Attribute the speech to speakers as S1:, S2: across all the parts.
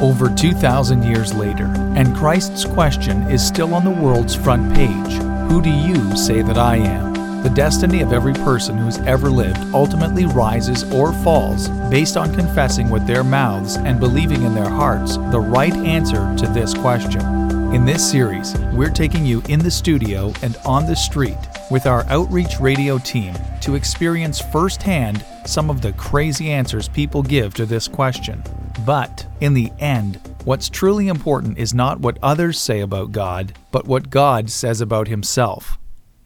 S1: Over 2,000 years later, and Christ's question is still on the world's front page Who do you say that I am? The destiny of every person who's ever lived ultimately rises or falls based on confessing with their mouths and believing in their hearts the right answer to this question. In this series, we're taking you in the studio and on the street with our outreach radio team to experience firsthand some of the crazy answers people give to this question. But in the end, what's truly important is not what others say about God, but what God says about Himself.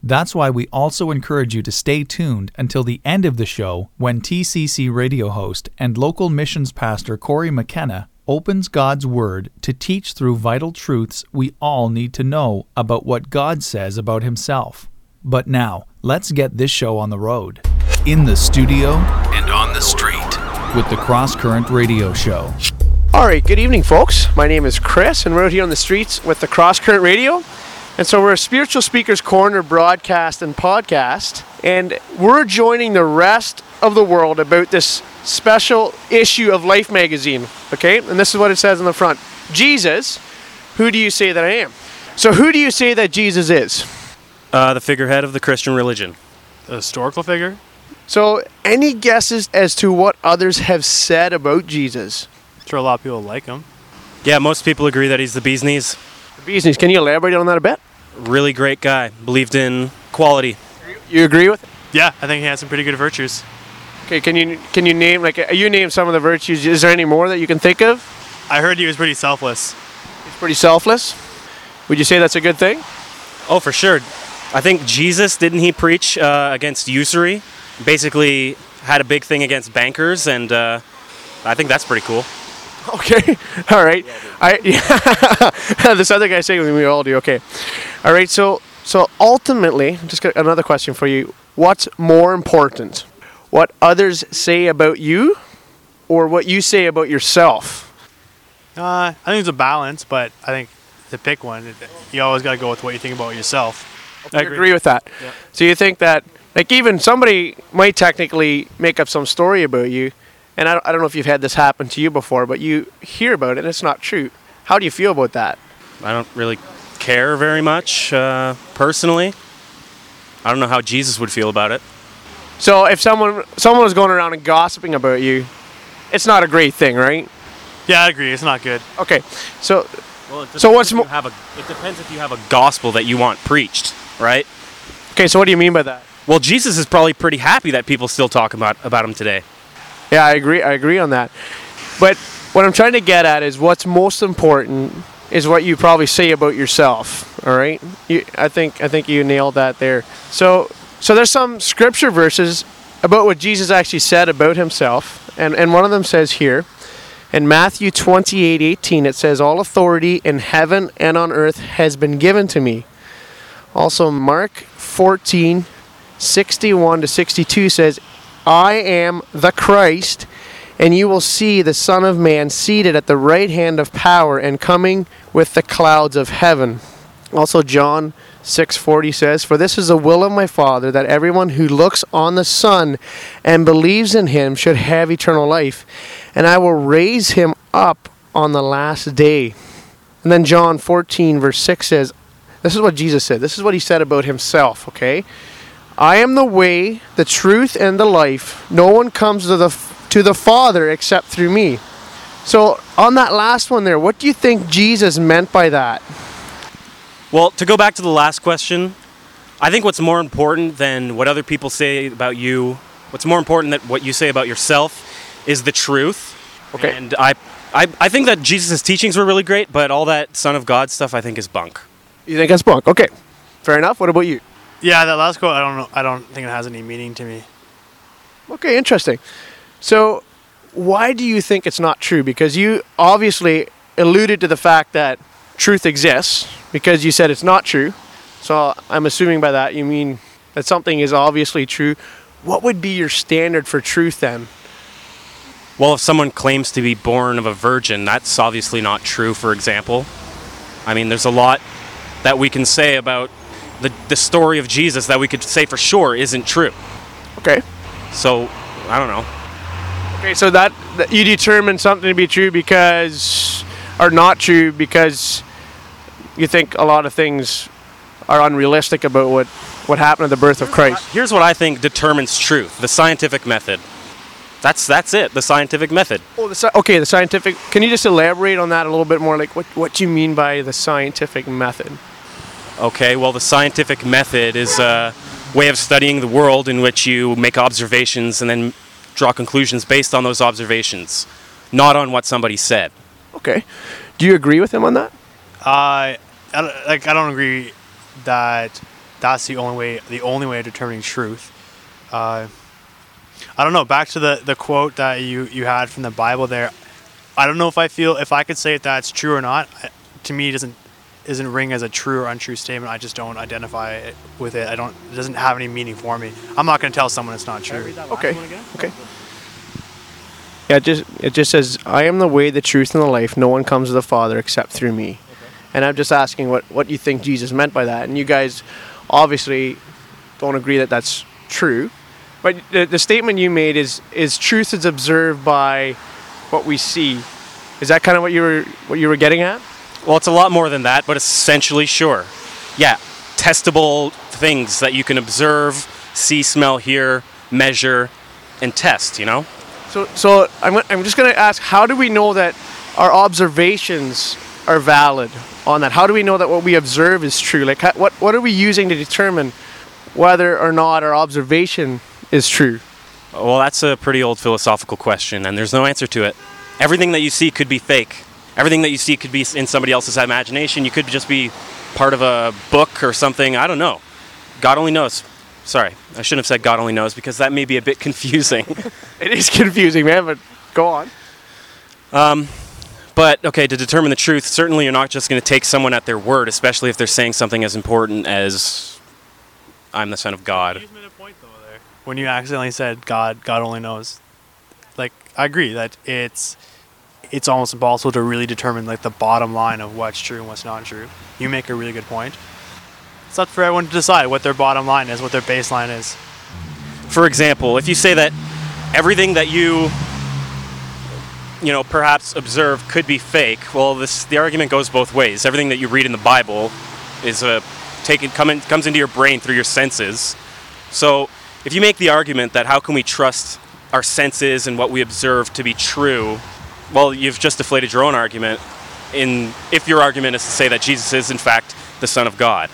S1: That's why we also encourage you to stay tuned until the end of the show when TCC radio host and local missions pastor Corey McKenna opens God's Word to teach through vital truths we all need to know about what God says about Himself. But now, let's get this show on the road. In the studio and with the Cross Current Radio Show.
S2: All right, good evening, folks. My name is Chris, and we're out here on the streets with the Cross Current Radio. And so we're a Spiritual Speakers Corner broadcast and podcast, and we're joining the rest of the world about this special issue of Life magazine. Okay, and this is what it says on the front Jesus, who do you say that I am? So, who do you say that Jesus is?
S3: Uh, the figurehead of the Christian religion.
S4: A historical figure?
S2: So, any guesses as to what others have said about Jesus?
S4: I'm sure a lot of people like him.
S3: Yeah, most people agree that he's the bee's knees.
S2: The bee's knees. can you elaborate on that a bit?
S3: Really great guy. Believed in quality.
S2: You agree with?
S4: Yeah, I think he has some pretty good virtues.
S2: Okay, can you can you name like you name some of the virtues? Is there any more that you can think of?
S4: I heard he was pretty selfless.
S2: He's pretty selfless. Would you say that's a good thing?
S3: Oh, for sure. I think Jesus, didn't he preach uh, against usury? Basically, had a big thing against bankers, and uh, I think that's pretty cool.
S2: Okay, all right. I yeah. this other guy saying we all do. Okay, all right. So so ultimately, just got another question for you. What's more important, what others say about you, or what you say about yourself?
S4: Uh, I think it's a balance, but I think to pick one, you always got to go with what you think about yourself.
S2: I agree. with that. So you think that like even somebody might technically make up some story about you, and I don't, I don't know if you've had this happen to you before, but you hear about it and it's not true. How do you feel about that?
S3: I don't really care very much, uh, personally. I don't know how Jesus would feel about it.
S2: So if someone someone was going around and gossiping about you, it's not a great thing, right?
S4: Yeah, I agree. It's not good.
S2: Okay. So
S3: Well,
S2: So what's
S3: mo-
S2: mo-
S3: have a, It depends if you have a gospel that you want preached, right?
S2: okay, so what do you mean by that?
S3: Well, Jesus is probably pretty happy that people still talk about about him today.
S2: Yeah, I agree. I agree on that. But what I'm trying to get at is what's most important is what you probably say about yourself. All right. You, I think I think you nailed that there. So so there's some scripture verses about what Jesus actually said about himself, and and one of them says here. In Matthew 28 18, it says, All authority in heaven and on earth has been given to me. Also, Mark 14 61 to 62 says, I am the Christ, and you will see the Son of Man seated at the right hand of power and coming with the clouds of heaven. Also John 6:40 says, "For this is the will of my Father that everyone who looks on the Son and believes in him should have eternal life, and I will raise him up on the last day." And then John 14 verse 6 says, this is what Jesus said. This is what he said about himself, okay? I am the way, the truth, and the life. No one comes to the to the Father except through me. So on that last one there, what do you think Jesus meant by that?
S3: Well, to go back to the last question, I think what's more important than what other people say about you, what's more important than what you say about yourself, is the truth.
S2: Okay.
S3: And I, I, I think that Jesus' teachings were really great, but all that Son of God stuff I think is bunk.
S2: You think that's bunk? Okay, fair enough. What about you?
S4: Yeah, that last quote, I don't know. I don't think it has any meaning to me.
S2: Okay, interesting. So, why do you think it's not true? Because you obviously alluded to the fact that truth exists because you said it's not true. So I'm assuming by that you mean that something is obviously true. What would be your standard for truth then?
S3: Well, if someone claims to be born of a virgin, that's obviously not true, for example. I mean, there's a lot that we can say about the, the story of Jesus that we could say for sure isn't true.
S2: Okay.
S3: So, I don't know.
S2: Okay, so that, that you determine something to be true because, or not true because you think a lot of things are unrealistic about what, what happened at the birth of Christ.
S3: Here's what I think determines truth the scientific method. That's, that's it, the scientific method.
S2: Oh, the, okay, the scientific. Can you just elaborate on that a little bit more? Like, what, what do you mean by the scientific method?
S3: Okay, well, the scientific method is a way of studying the world in which you make observations and then draw conclusions based on those observations, not on what somebody said.
S2: Okay. Do you agree with him on that?
S4: Uh, I don't, like I don't agree that that's the only way the only way of determining truth. Uh, I don't know. Back to the, the quote that you, you had from the Bible there. I don't know if I feel if I could say if that's true or not. I- To me, it doesn't isn't ring as a true or untrue statement. I just don't identify it with it. I don't. It doesn't have any meaning for me. I'm not going to tell someone it's not true.
S2: Okay. Okay. Yeah, it just it just says, "I am the way, the truth, and the life. No one comes to the Father except through me." Okay. And I'm just asking what what you think Jesus meant by that. And you guys obviously don't agree that that's true. But the, the statement you made is is truth is observed by what we see. Is that kind of what you were what you were getting at?
S3: Well, it's a lot more than that, but essentially, sure. Yeah, testable things that you can observe, see, smell, hear, measure, and test, you know?
S2: So, so I'm, I'm just going to ask, how do we know that our observations are valid on that? How do we know that what we observe is true? Like, how, what, what are we using to determine whether or not our observation is true?
S3: Well, that's a pretty old philosophical question, and there's no answer to it. Everything that you see could be fake. Everything that you see could be in somebody else's imagination. You could just be part of a book or something. I don't know. God only knows. Sorry, I shouldn't have said God only knows because that may be a bit confusing.
S2: It is confusing, man, but go on.
S3: Um, but okay, to determine the truth, certainly you're not just going to take someone at their word, especially if they're saying something as important as "I'm the Son of God."
S4: You just made a point though there. When you accidentally said God, God only knows. Like I agree that it's it's almost impossible to really determine like the bottom line of what's true and what's not true. You make a really good point. It's up for everyone to decide what their bottom line is, what their baseline is.
S3: For example, if you say that everything that you you know perhaps observe could be fake, well, this the argument goes both ways. Everything that you read in the Bible is uh, a taken come in, comes into your brain through your senses. So if you make the argument that how can we trust our senses and what we observe to be true, well, you've just deflated your own argument. In if your argument is to say that Jesus is in fact the Son of God.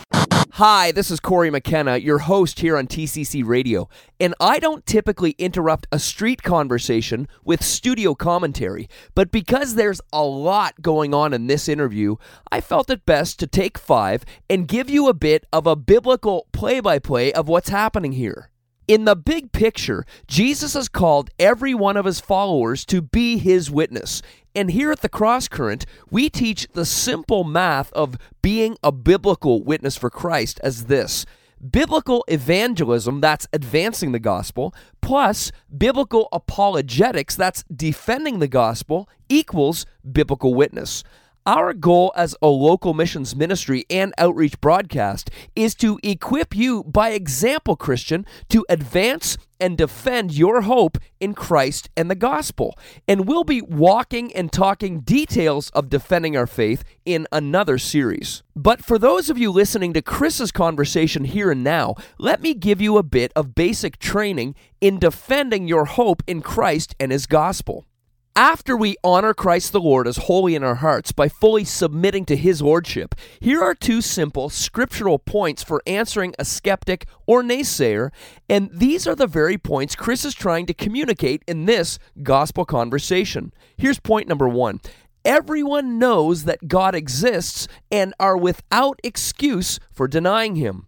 S5: Hi, this is Corey McKenna, your host here on TCC Radio, and I don't typically interrupt a street conversation with studio commentary, but because there's a lot going on in this interview, I felt it best to take five and give you a bit of a biblical play by play of what's happening here. In the big picture, Jesus has called every one of his followers to be his witness. And here at the Cross Current, we teach the simple math of being a biblical witness for Christ as this biblical evangelism, that's advancing the gospel, plus biblical apologetics, that's defending the gospel, equals biblical witness. Our goal as a local missions ministry and outreach broadcast is to equip you by example, Christian, to advance and defend your hope in Christ and the gospel. And we'll be walking and talking details of defending our faith in another series. But for those of you listening to Chris's conversation here and now, let me give you a bit of basic training in defending your hope in Christ and his gospel. After we honor Christ the Lord as holy in our hearts by fully submitting to His Lordship, here are two simple scriptural points for answering a skeptic or naysayer, and these are the very points Chris is trying to communicate in this gospel conversation. Here's point number one Everyone knows that God exists and are without excuse for denying Him.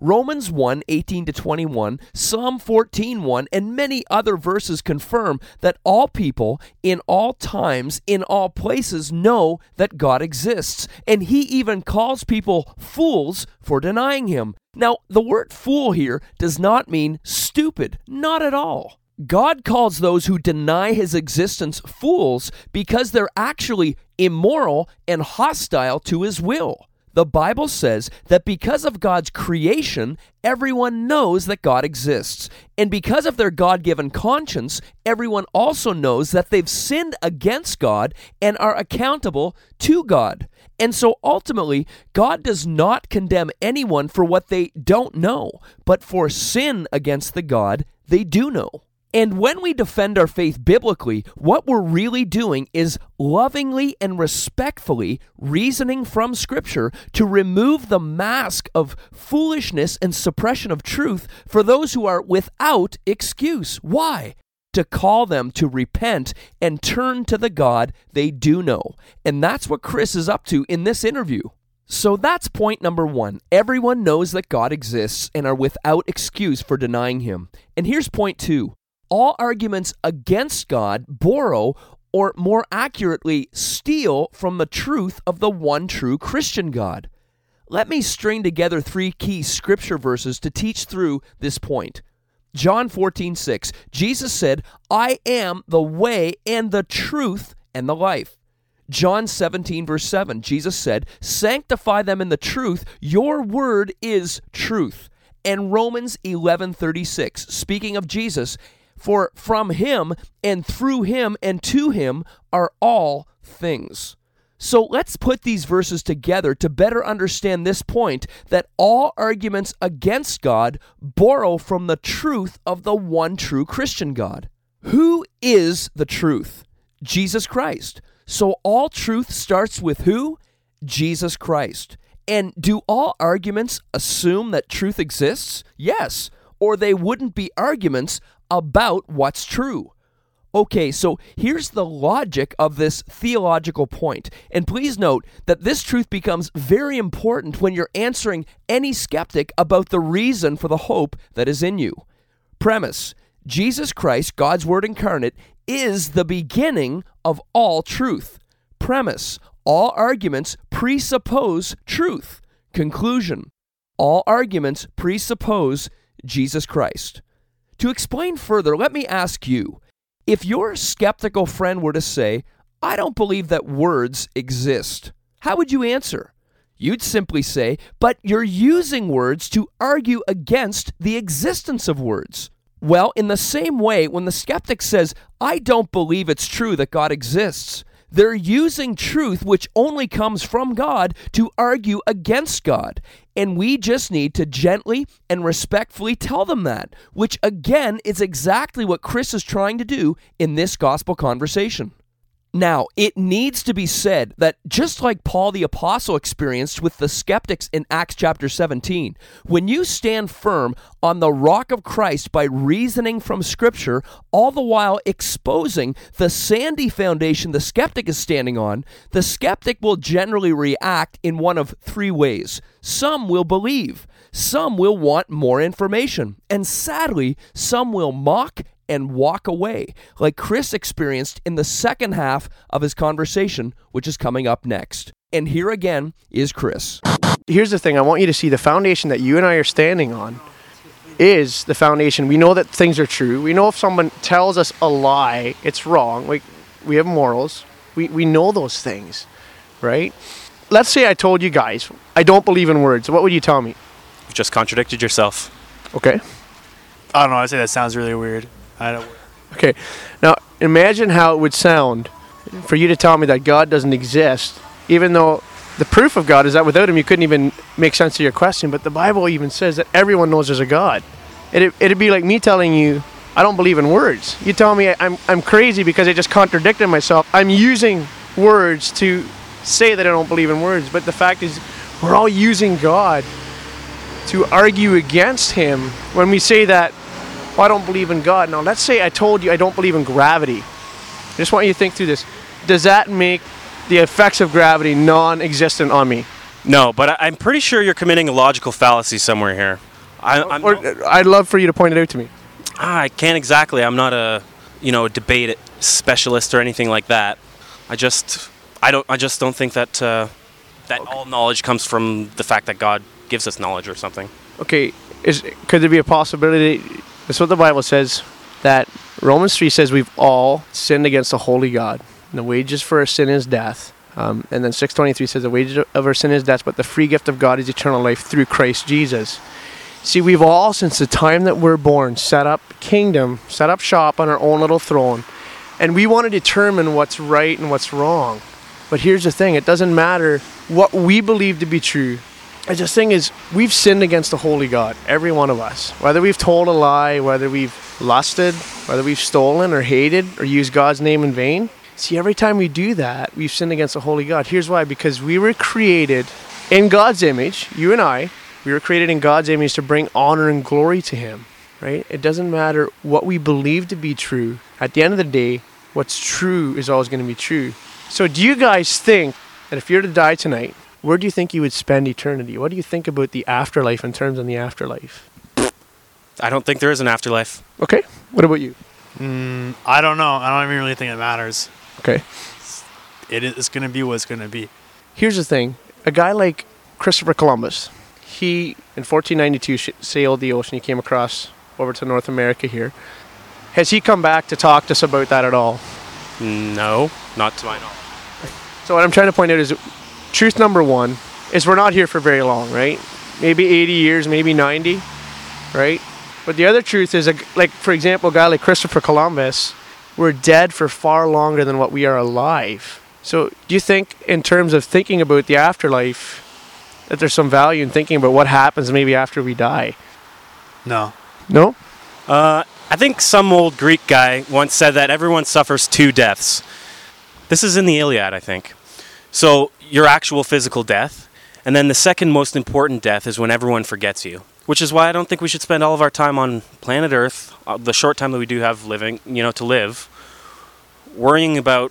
S5: Romans 1 18 to 21, Psalm 14 1, and many other verses confirm that all people in all times, in all places, know that God exists. And he even calls people fools for denying him. Now, the word fool here does not mean stupid, not at all. God calls those who deny his existence fools because they're actually immoral and hostile to his will. The Bible says that because of God's creation, everyone knows that God exists. And because of their God given conscience, everyone also knows that they've sinned against God and are accountable to God. And so ultimately, God does not condemn anyone for what they don't know, but for sin against the God they do know. And when we defend our faith biblically, what we're really doing is lovingly and respectfully reasoning from Scripture to remove the mask of foolishness and suppression of truth for those who are without excuse. Why? To call them to repent and turn to the God they do know. And that's what Chris is up to in this interview. So that's point number one. Everyone knows that God exists and are without excuse for denying him. And here's point two all arguments against God borrow, or more accurately, steal from the truth of the one true Christian God. Let me string together three key scripture verses to teach through this point. John 14, 6, Jesus said, I am the way and the truth and the life. John 17, verse 7, Jesus said, Sanctify them in the truth, your word is truth. And Romans 11, 36, speaking of Jesus, for from him and through him and to him are all things. So let's put these verses together to better understand this point that all arguments against God borrow from the truth of the one true Christian God. Who is the truth? Jesus Christ. So all truth starts with who? Jesus Christ. And do all arguments assume that truth exists? Yes, or they wouldn't be arguments about what's true. Okay, so here's the logic of this theological point. And please note that this truth becomes very important when you're answering any skeptic about the reason for the hope that is in you. Premise Jesus Christ, God's Word incarnate, is the beginning of all truth. Premise all arguments presuppose truth. Conclusion all arguments presuppose Jesus Christ. To explain further, let me ask you if your skeptical friend were to say, I don't believe that words exist, how would you answer? You'd simply say, but you're using words to argue against the existence of words. Well, in the same way, when the skeptic says, I don't believe it's true that God exists, they're using truth, which only comes from God, to argue against God. And we just need to gently and respectfully tell them that, which again is exactly what Chris is trying to do in this gospel conversation. Now, it needs to be said that just like Paul the Apostle experienced with the skeptics in Acts chapter 17, when you stand firm on the rock of Christ by reasoning from Scripture, all the while exposing the sandy foundation the skeptic is standing on, the skeptic will generally react in one of three ways. Some will believe, some will want more information, and sadly, some will mock and walk away, like Chris experienced in the second half of his conversation, which is coming up next. And here again is Chris.
S2: Here's the thing I want you to see the foundation that you and I are standing on is the foundation. We know that things are true. We know if someone tells us a lie, it's wrong. Like we have morals. We, we know those things, right? Let's say I told you guys, I don't believe in words. What would you tell me?
S3: You've just contradicted yourself.
S2: Okay.
S4: I don't know. I say that sounds really weird. I don't.
S2: Okay. Now imagine how it would sound for you to tell me that God doesn't exist, even though the proof of God is that without Him you couldn't even make sense of your question. But the Bible even says that everyone knows there's a God. It'd, it'd be like me telling you I don't believe in words. You tell me I'm I'm crazy because I just contradicted myself. I'm using words to say that I don't believe in words, but the fact is we're all using God to argue against Him when we say that well, I don't believe in God. Now, let's say I told you I don't believe in gravity. I just want you to think through this. Does that make the effects of gravity non existent on me?
S3: No, but I'm pretty sure you're committing a logical fallacy somewhere here. I, I'm,
S2: Or I'd love for you to point it out to me.
S3: Ah, I can't exactly. I'm not a, you know, a debate specialist or anything like that. I just, I don't, I just don't think that uh, that all knowledge comes from the fact that God gives us knowledge or something.
S2: Okay, is could there be a possibility? That's what the Bible says. That Romans three says we've all sinned against the holy God. And the wages for our sin is death. Um, and then six twenty three says the wages of our sin is death, but the free gift of God is eternal life through Christ Jesus. See, we've all, since the time that we're born, set up kingdom, set up shop on our own little throne, and we want to determine what's right and what's wrong. But here's the thing: it doesn't matter what we believe to be true. I just thing is, we've sinned against the holy God, every one of us. Whether we've told a lie, whether we've lusted, whether we've stolen or hated or used God's name in vain. See, every time we do that, we've sinned against the holy God. Here's why: because we were created in God's image, you and I. We were created in God's image to bring honor and glory to Him. Right? It doesn't matter what we believe to be true. At the end of the day, what's true is always going to be true. So, do you guys think that if you're to die tonight, where do you think you would spend eternity? What do you think about the afterlife in terms of the afterlife?
S3: I don't think there is an afterlife.
S2: Okay. What about you?
S4: Mm, I don't know. I don't even really think it matters.
S2: Okay.
S4: It is going to be what it's going to be.
S2: Here's the thing a guy like Christopher Columbus, he in 1492 sh- sailed the ocean. He came across over to North America here. Has he come back to talk to us about that at all?
S3: No, not to my knowledge.
S2: So, what I'm trying to point out is truth number one is we're not here for very long, right? Maybe 80 years, maybe 90, right? But the other truth is, like, for example, a guy like Christopher Columbus, we're dead for far longer than what we are alive. So, do you think, in terms of thinking about the afterlife, that there's some value in thinking about what happens maybe after we die?
S4: No.
S2: No?
S3: Uh, I think some old Greek guy once said that everyone suffers two deaths. This is in the Iliad, I think. So, your actual physical death, and then the second most important death is when everyone forgets you. Which is why I don't think we should spend all of our time on planet Earth, uh, the short time that we do have living, you know, to live, worrying about,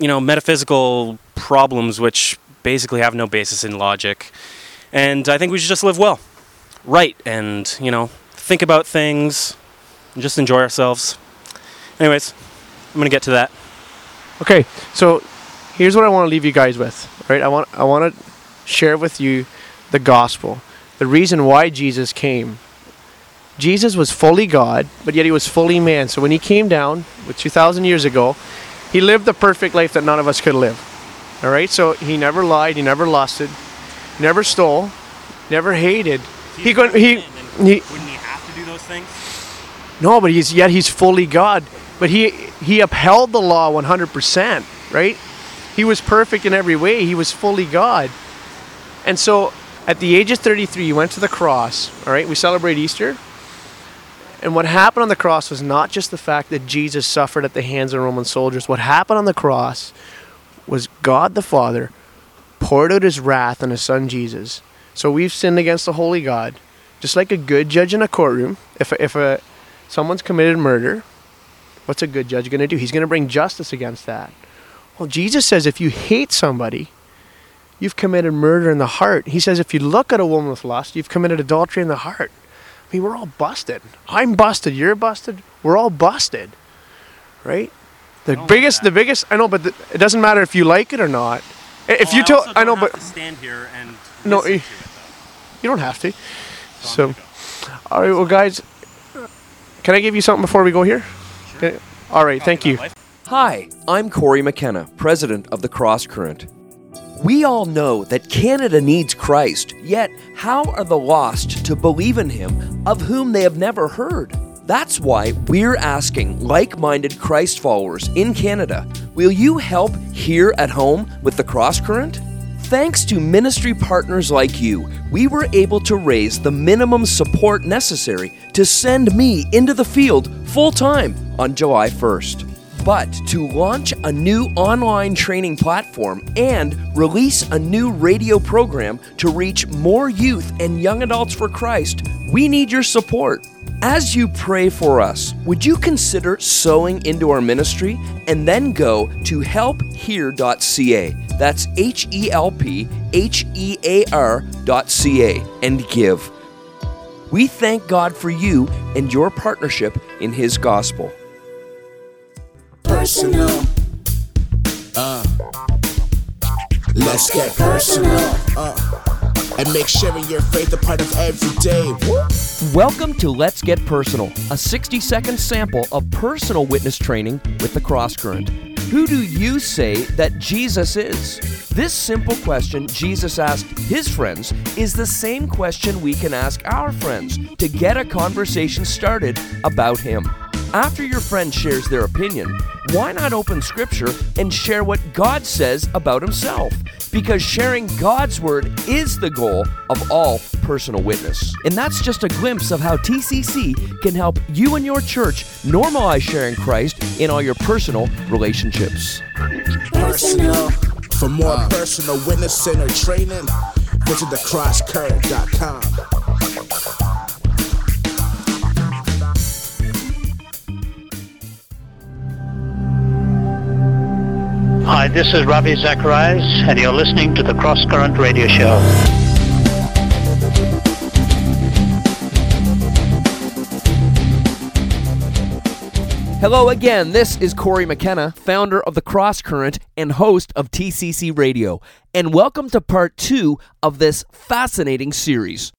S3: you know, metaphysical problems which basically have no basis in logic. And I think we should just live well right and you know think about things and just enjoy ourselves anyways i'm gonna get to that
S2: Okay, so here's what I want to leave you guys with. Right? I want I want to share with you the gospel. The reason why Jesus came. Jesus was fully God, but yet he was fully man. So when he came down with 2000 years ago, he lived the perfect life that none of us could live. All right? So he never lied, he never lusted, never stole, never hated. He could he, he
S3: wouldn't he have to do those things
S2: no, but he's yet he's fully God. But he he upheld the law 100%, right? He was perfect in every way. He was fully God. And so at the age of 33, he went to the cross, all right? We celebrate Easter. And what happened on the cross was not just the fact that Jesus suffered at the hands of Roman soldiers. What happened on the cross was God the Father poured out his wrath on his son Jesus. So we've sinned against the holy God. Just like a good judge in a courtroom, if a, if a someone's committed murder, what's a good judge going to do? He's going to bring justice against that. Well, Jesus says if you hate somebody, you've committed murder in the heart. He says if you look at a woman with lust, you've committed adultery in the heart. I mean, we're all busted. I'm busted. You're busted. We're all busted, right? The biggest, the biggest. I know, but the, it doesn't matter if you like it or not. I- If you tell, I know, but
S3: stand here and
S2: No, you- you don't have to. So, all right, well, guys, can I give you something before we go here? Okay. All right, thank you.
S5: Hi, I'm Corey McKenna, president of the Cross Current. We all know that Canada needs Christ, yet, how are the lost to believe in Him of whom they have never heard? That's why we're asking like minded Christ followers in Canada will you help here at home with the Cross Current? Thanks to ministry partners like you, we were able to raise the minimum support necessary to send me into the field full time on July 1st. But to launch a new online training platform and release a new radio program to reach more youth and young adults for Christ, we need your support. As you pray for us, would you consider sowing into our ministry and then go to helphear.ca That's H E L P H E A R.ca and give. We thank God for you and your partnership in His gospel.
S6: Personal. Uh, let's get personal. Uh, and make sharing your faith a part of every day.
S5: Welcome to Let's Get Personal, a 60 second sample of personal witness training with the Cross Current. Who do you say that Jesus is? This simple question Jesus asked his friends is the same question we can ask our friends to get a conversation started about him. After your friend shares their opinion, why not open scripture and share what God says about himself? Because sharing God's word is the goal of all personal witness. And that's just a glimpse of how TCC can help you and your church normalize sharing Christ in all your personal relationships.
S6: Personal. For more personal witnessing or training, visit thecrosscurrent.com.
S7: Hi, this is Ravi Zacharias, and you're listening to the Cross Current Radio Show.
S5: Hello again. This is Corey McKenna, founder of the Cross Current and host of TCC Radio, and welcome to part two of this fascinating series.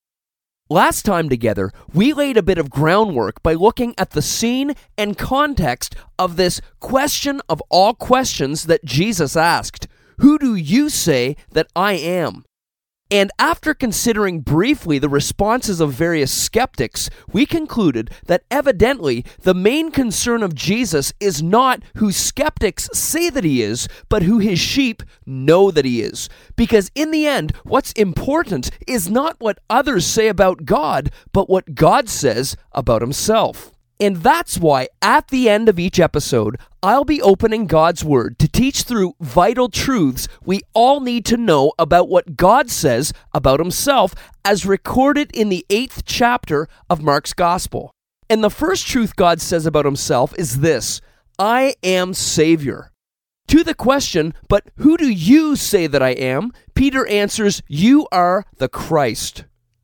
S5: Last time together, we laid a bit of groundwork by looking at the scene and context of this question of all questions that Jesus asked Who do you say that I am? And after considering briefly the responses of various skeptics, we concluded that evidently the main concern of Jesus is not who skeptics say that he is, but who his sheep know that he is. Because in the end, what's important is not what others say about God, but what God says about himself. And that's why at the end of each episode, I'll be opening God's Word to teach through vital truths we all need to know about what God says about Himself as recorded in the eighth chapter of Mark's Gospel. And the first truth God says about Himself is this I am Savior. To the question, but who do you say that I am? Peter answers, You are the Christ.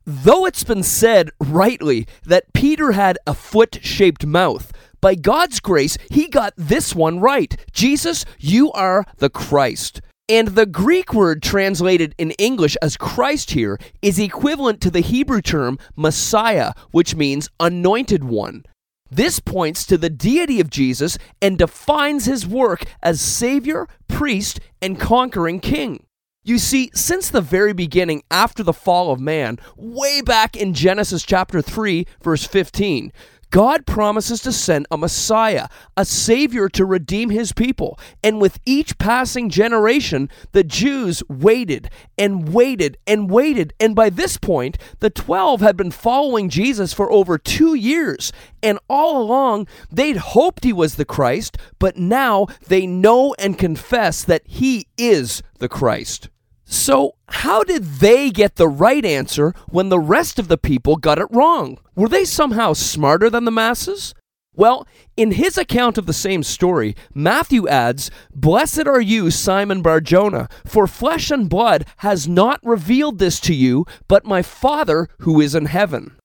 S5: Though it's been said rightly that Peter had a foot shaped mouth, by God's grace, he got this one right. Jesus, you are the Christ. And the Greek word translated in English as Christ here is equivalent to the Hebrew term Messiah, which means anointed one. This points to the deity of Jesus and defines his work as Savior, priest, and conquering king. You see, since the very beginning after the fall of man, way back in Genesis chapter 3, verse 15, God promises to send a Messiah, a Savior to redeem His people. And with each passing generation, the Jews waited and waited and waited. And by this point, the 12 had been following Jesus for over two years. And all along, they'd hoped He was the Christ, but now they know and confess that He is the Christ. So, how did they get the right answer when the rest of the people got it wrong? Were they somehow smarter than the masses? Well, in his account of the same story, Matthew adds, Blessed are you, Simon Barjona, for flesh and blood has not revealed this to you, but my Father who is in heaven.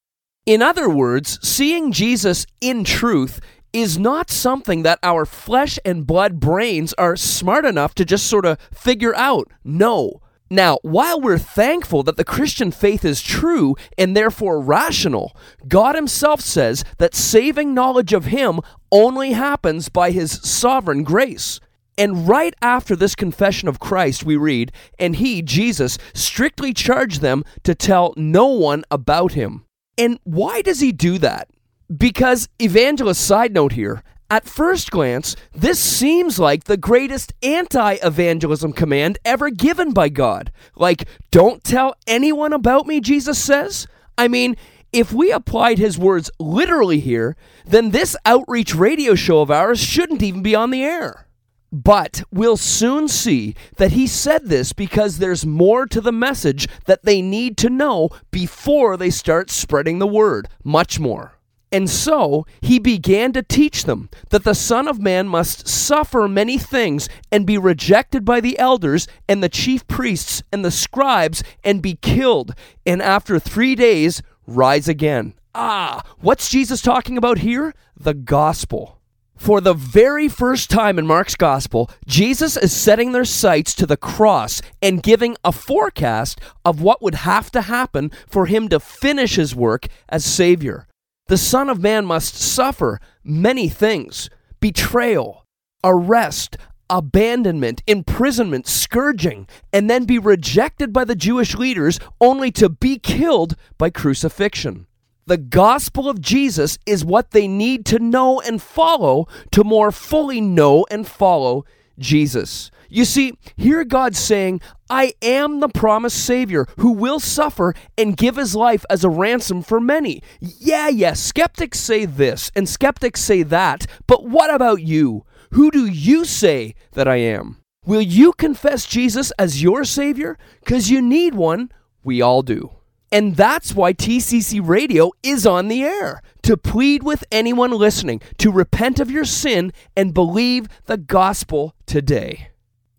S5: In other words, seeing Jesus in truth is not something that our flesh and blood brains are smart enough to just sort of figure out. No. Now, while we're thankful that the Christian faith is true and therefore rational, God Himself says that saving knowledge of Him only happens by His sovereign grace. And right after this confession of Christ, we read, And He, Jesus, strictly charged them to tell no one about Him. And why does He do that? Because, evangelist side note here, at first glance, this seems like the greatest anti evangelism command ever given by God. Like, don't tell anyone about me, Jesus says? I mean, if we applied his words literally here, then this outreach radio show of ours shouldn't even be on the air. But we'll soon see that he said this because there's more to the message that they need to know before they start spreading the word. Much more. And so he began to teach them that the Son of Man must suffer many things and be rejected by the elders and the chief priests and the scribes and be killed, and after three days rise again. Ah, what's Jesus talking about here? The gospel. For the very first time in Mark's gospel, Jesus is setting their sights to the cross and giving a forecast of what would have to happen for him to finish his work as Savior. The Son of Man must suffer many things betrayal, arrest, abandonment, imprisonment, scourging, and then be rejected by the Jewish leaders only to be killed by crucifixion. The gospel of Jesus is what they need to know and follow to more fully know and follow Jesus. You see, here God's saying, I am the promised Savior who will suffer and give his life as a ransom for many. Yeah, yeah, skeptics say this and skeptics say that, but what about you? Who do you say that I am? Will you confess Jesus as your Savior? Because you need one. We all do. And that's why TCC Radio is on the air to plead with anyone listening to repent of your sin and believe the gospel today.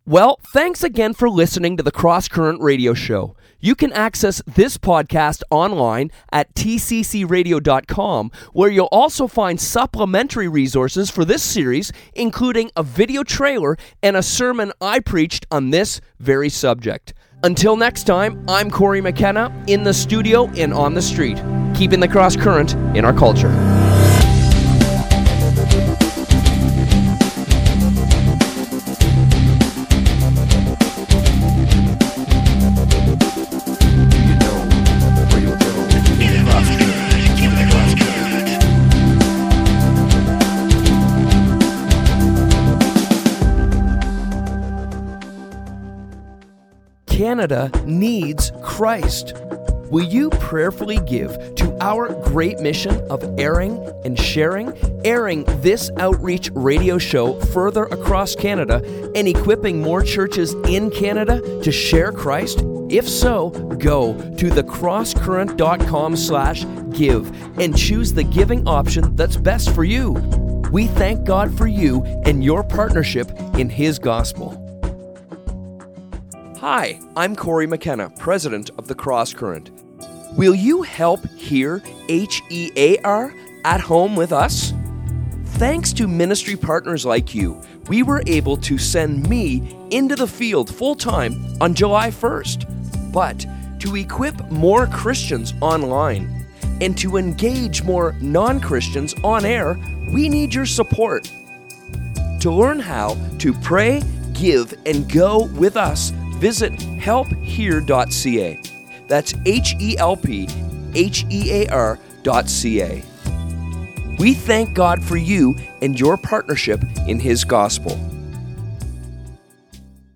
S5: Well, thanks again for listening to the Cross Current Radio Show. You can access this podcast online at tccradio.com, where you'll also find supplementary resources for this series, including a video trailer and a sermon I preached on this very subject. Until next time, I'm Corey McKenna in the studio and on the street, keeping the cross current in our culture. Canada needs Christ. Will you prayerfully give to our great mission of airing and sharing, airing this outreach radio show further across Canada and equipping more churches in Canada to share Christ? If so, go to thecrosscurrent.com slash give and choose the giving option that's best for you. We thank God for you and your partnership in His gospel. Hi, I'm Corey McKenna, president of the Cross Current. Will you help hear H E A R at home with us? Thanks to ministry partners like you, we were able to send me into the field full time on July 1st. But to equip more Christians online and to engage more non Christians on air, we need your support. To learn how to pray, give, and go with us, visit helphear.ca. That's H E L P H E A R.ca. We thank God for you and your partnership in His gospel.